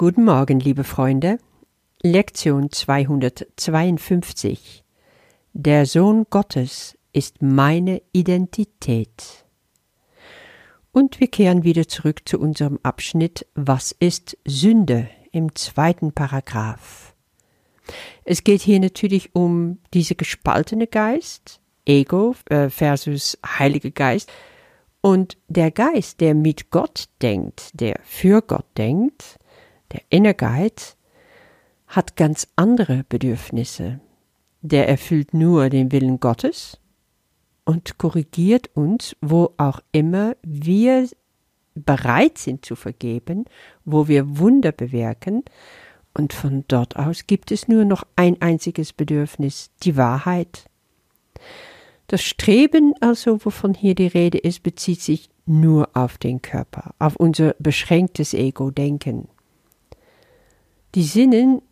Guten Morgen, liebe Freunde. Lektion 252. Der Sohn Gottes ist meine Identität. Und wir kehren wieder zurück zu unserem Abschnitt Was ist Sünde im zweiten Paragraph. Es geht hier natürlich um diese gespaltene Geist, Ego äh, versus Heilige Geist, und der Geist, der mit Gott denkt, der für Gott denkt, der Inner Guide hat ganz andere Bedürfnisse. Der erfüllt nur den Willen Gottes und korrigiert uns, wo auch immer wir bereit sind zu vergeben, wo wir Wunder bewirken, und von dort aus gibt es nur noch ein einziges Bedürfnis, die Wahrheit. Das Streben also, wovon hier die Rede ist, bezieht sich nur auf den Körper, auf unser beschränktes Ego-Denken. Die Sinnen,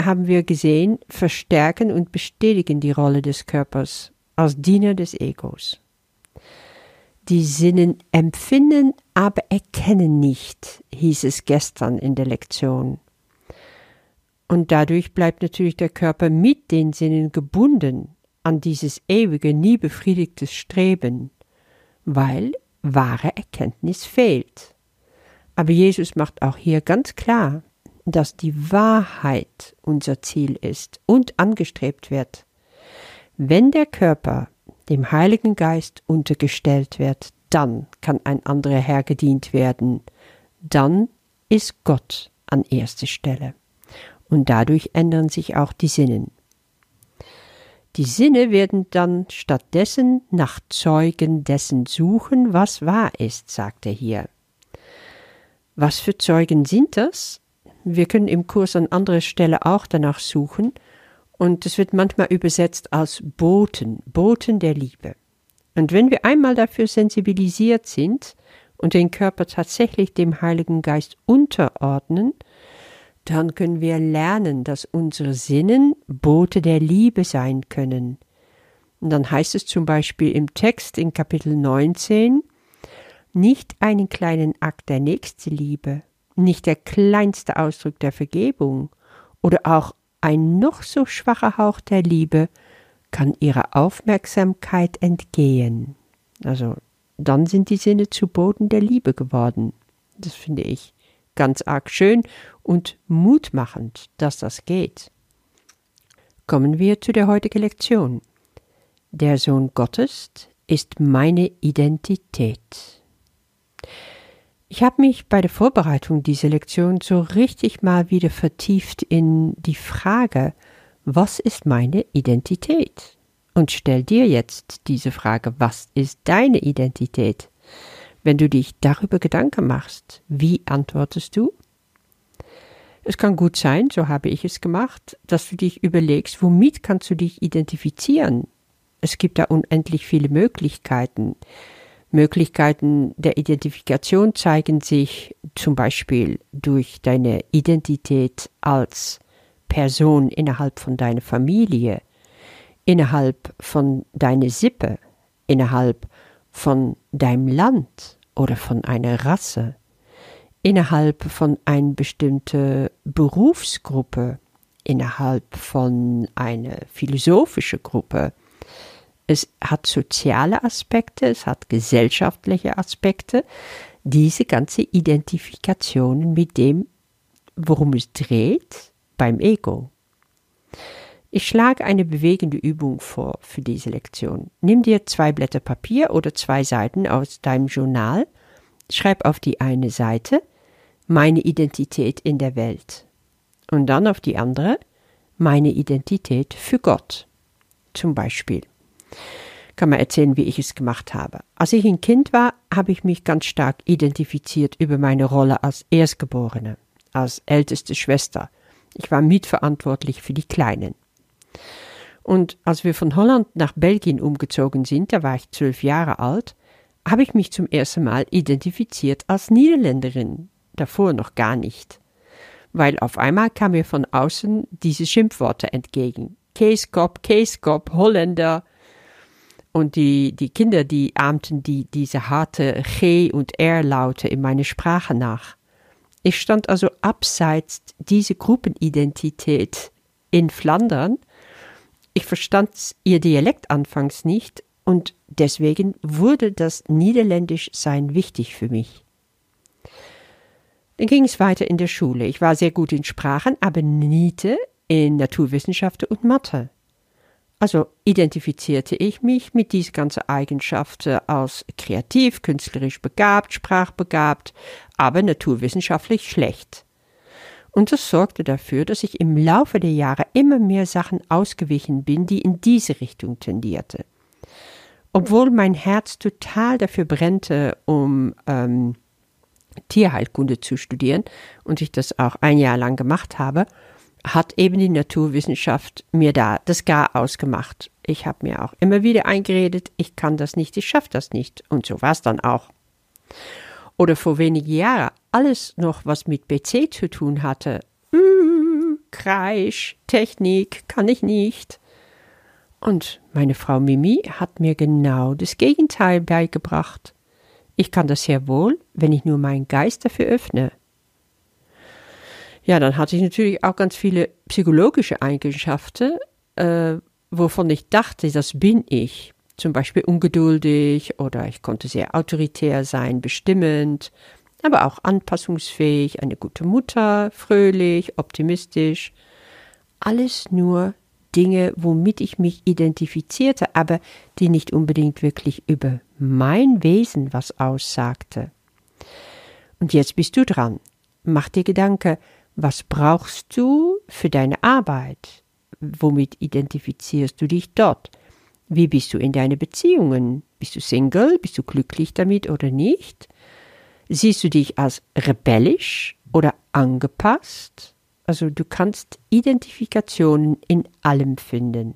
haben wir gesehen, verstärken und bestätigen die Rolle des Körpers als Diener des Egos. Die Sinnen empfinden, aber erkennen nicht, hieß es gestern in der Lektion. Und dadurch bleibt natürlich der Körper mit den Sinnen gebunden an dieses ewige, nie befriedigtes Streben, weil wahre Erkenntnis fehlt. Aber Jesus macht auch hier ganz klar, dass die Wahrheit unser Ziel ist und angestrebt wird. Wenn der Körper dem Heiligen Geist untergestellt wird, dann kann ein anderer Herr gedient werden. Dann ist Gott an erster Stelle. Und dadurch ändern sich auch die Sinnen. Die Sinne werden dann stattdessen nach Zeugen dessen suchen, was wahr ist, sagt er hier. Was für Zeugen sind das? Wir können im Kurs an anderer Stelle auch danach suchen und es wird manchmal übersetzt als Boten, Boten der Liebe. Und wenn wir einmal dafür sensibilisiert sind und den Körper tatsächlich dem Heiligen Geist unterordnen, dann können wir lernen, dass unsere Sinnen Bote der Liebe sein können. Und dann heißt es zum Beispiel im Text in Kapitel 19, nicht einen kleinen Akt der Nächstenliebe, nicht der kleinste Ausdruck der Vergebung oder auch ein noch so schwacher Hauch der Liebe kann ihrer Aufmerksamkeit entgehen. Also dann sind die Sinne zu Boden der Liebe geworden. Das finde ich ganz arg schön und mutmachend, dass das geht. Kommen wir zu der heutigen Lektion. Der Sohn Gottes ist meine Identität. Ich habe mich bei der Vorbereitung dieser Lektion so richtig mal wieder vertieft in die Frage, was ist meine Identität? Und stell dir jetzt diese Frage, was ist deine Identität? Wenn du dich darüber Gedanken machst, wie antwortest du? Es kann gut sein, so habe ich es gemacht, dass du dich überlegst, womit kannst du dich identifizieren? Es gibt da unendlich viele Möglichkeiten. Möglichkeiten der Identifikation zeigen sich zum Beispiel durch deine Identität als Person innerhalb von deiner Familie, innerhalb von deiner Sippe, innerhalb von deinem Land oder von einer Rasse, innerhalb von einer bestimmten Berufsgruppe, innerhalb von einer philosophischen Gruppe, es hat soziale Aspekte, es hat gesellschaftliche Aspekte. Diese ganze Identifikation mit dem, worum es dreht, beim Ego. Ich schlage eine bewegende Übung vor für diese Lektion. Nimm dir zwei Blätter Papier oder zwei Seiten aus deinem Journal, schreib auf die eine Seite meine Identität in der Welt und dann auf die andere meine Identität für Gott. Zum Beispiel kann man erzählen, wie ich es gemacht habe. Als ich ein Kind war, habe ich mich ganz stark identifiziert über meine Rolle als Erstgeborene, als älteste Schwester. Ich war mitverantwortlich für die Kleinen. Und als wir von Holland nach Belgien umgezogen sind, da war ich zwölf Jahre alt, habe ich mich zum ersten Mal identifiziert als Niederländerin, davor noch gar nicht. Weil auf einmal kam mir von außen diese Schimpfworte entgegen. Keeskop, Keeskop, Holländer, und die, die Kinder, die ahmten die, diese harte G- und R-Laute in meine Sprache nach. Ich stand also abseits dieser Gruppenidentität in Flandern. Ich verstand ihr Dialekt anfangs nicht und deswegen wurde das Niederländischsein wichtig für mich. Dann ging es weiter in der Schule. Ich war sehr gut in Sprachen, aber niete in Naturwissenschaften und Mathe. Also identifizierte ich mich mit diesen ganzen Eigenschaften als kreativ, künstlerisch begabt, sprachbegabt, aber naturwissenschaftlich schlecht. Und das sorgte dafür, dass ich im Laufe der Jahre immer mehr Sachen ausgewichen bin, die in diese Richtung tendierte. Obwohl mein Herz total dafür brennte, um ähm, Tierheilkunde zu studieren und ich das auch ein Jahr lang gemacht habe, hat eben die Naturwissenschaft mir da das Gar ausgemacht. Ich habe mir auch immer wieder eingeredet, ich kann das nicht, ich schaffe das nicht. Und so war es dann auch. Oder vor wenigen Jahren alles noch, was mit BC zu tun hatte. Kreisch, Technik, kann ich nicht. Und meine Frau Mimi hat mir genau das Gegenteil beigebracht. Ich kann das sehr wohl, wenn ich nur meinen Geist dafür öffne. Ja, dann hatte ich natürlich auch ganz viele psychologische Eigenschaften, äh, wovon ich dachte, das bin ich. Zum Beispiel ungeduldig oder ich konnte sehr autoritär sein, bestimmend, aber auch anpassungsfähig, eine gute Mutter, fröhlich, optimistisch. Alles nur Dinge, womit ich mich identifizierte, aber die nicht unbedingt wirklich über mein Wesen was aussagte. Und jetzt bist du dran. Mach dir Gedanken, was brauchst du für deine Arbeit? Womit identifizierst du dich dort? Wie bist du in deine Beziehungen? Bist du Single? Bist du glücklich damit oder nicht? Siehst du dich als rebellisch oder angepasst? Also du kannst Identifikationen in allem finden.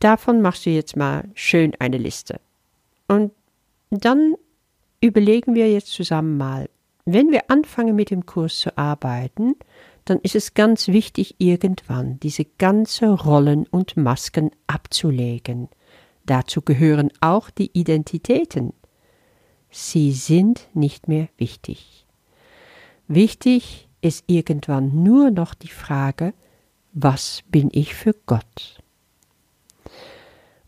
Davon machst du jetzt mal schön eine Liste. Und dann überlegen wir jetzt zusammen mal, wenn wir anfangen mit dem Kurs zu arbeiten, dann ist es ganz wichtig, irgendwann diese ganze Rollen und Masken abzulegen. Dazu gehören auch die Identitäten. Sie sind nicht mehr wichtig. Wichtig ist irgendwann nur noch die Frage, was bin ich für Gott?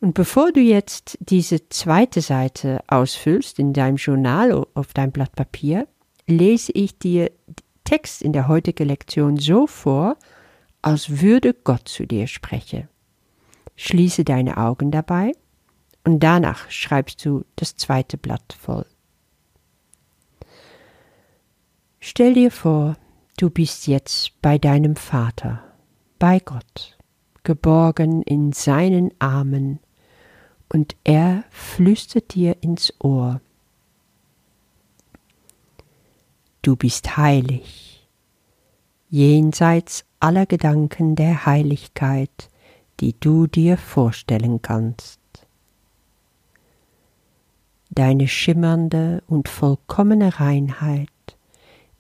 Und bevor du jetzt diese zweite Seite ausfüllst in deinem Journal auf deinem Blatt Papier, lese ich dir Text in der heutigen Lektion so vor, als würde Gott zu dir sprechen. Schließe deine Augen dabei und danach schreibst du das zweite Blatt voll. Stell dir vor, du bist jetzt bei deinem Vater, bei Gott, geborgen in seinen Armen, und er flüstert dir ins Ohr, du bist heilig, jenseits aller Gedanken der Heiligkeit, die du dir vorstellen kannst. Deine schimmernde und vollkommene Reinheit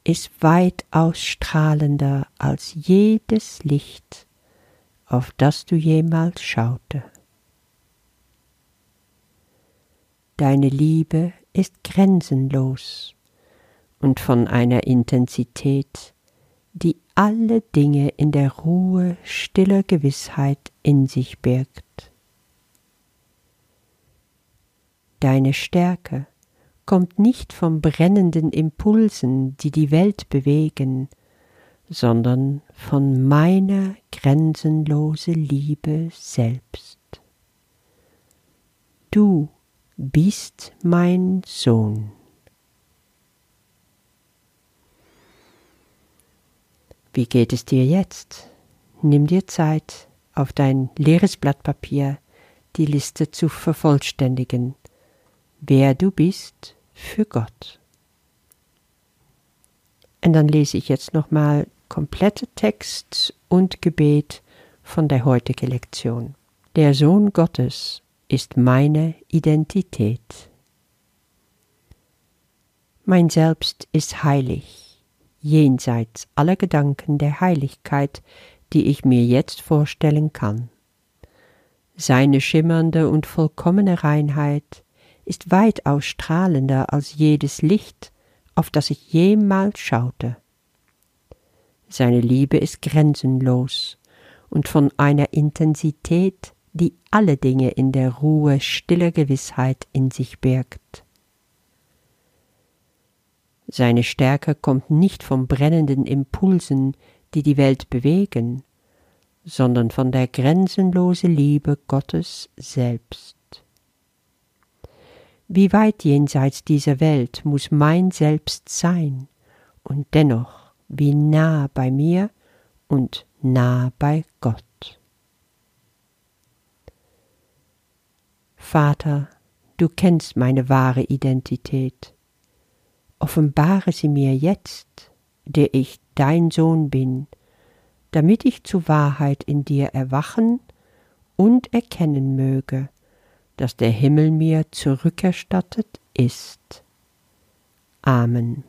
ist weitaus strahlender als jedes Licht, auf das du jemals schaute. Deine Liebe ist grenzenlos und von einer Intensität, die alle Dinge in der Ruhe stiller Gewissheit in sich birgt. Deine Stärke kommt nicht von brennenden Impulsen, die die Welt bewegen, sondern von meiner grenzenlose Liebe selbst. Du bist mein Sohn. Wie geht es dir jetzt? Nimm dir Zeit, auf dein leeres Blatt Papier die Liste zu vervollständigen, wer du bist für Gott. Und dann lese ich jetzt nochmal komplette Text und Gebet von der heutigen Lektion. Der Sohn Gottes ist meine Identität. Mein Selbst ist heilig jenseits aller Gedanken der Heiligkeit, die ich mir jetzt vorstellen kann. Seine schimmernde und vollkommene Reinheit ist weitaus strahlender als jedes Licht, auf das ich jemals schaute. Seine Liebe ist grenzenlos und von einer Intensität, die alle Dinge in der Ruhe stiller Gewissheit in sich birgt. Seine Stärke kommt nicht von brennenden Impulsen, die die Welt bewegen, sondern von der grenzenlosen Liebe Gottes selbst. Wie weit jenseits dieser Welt muss mein Selbst sein, und dennoch wie nah bei mir und nah bei Gott. Vater, du kennst meine wahre Identität. Offenbare sie mir jetzt, der ich dein Sohn bin, damit ich zu Wahrheit in dir erwachen und erkennen möge, dass der Himmel mir zurückerstattet ist. Amen.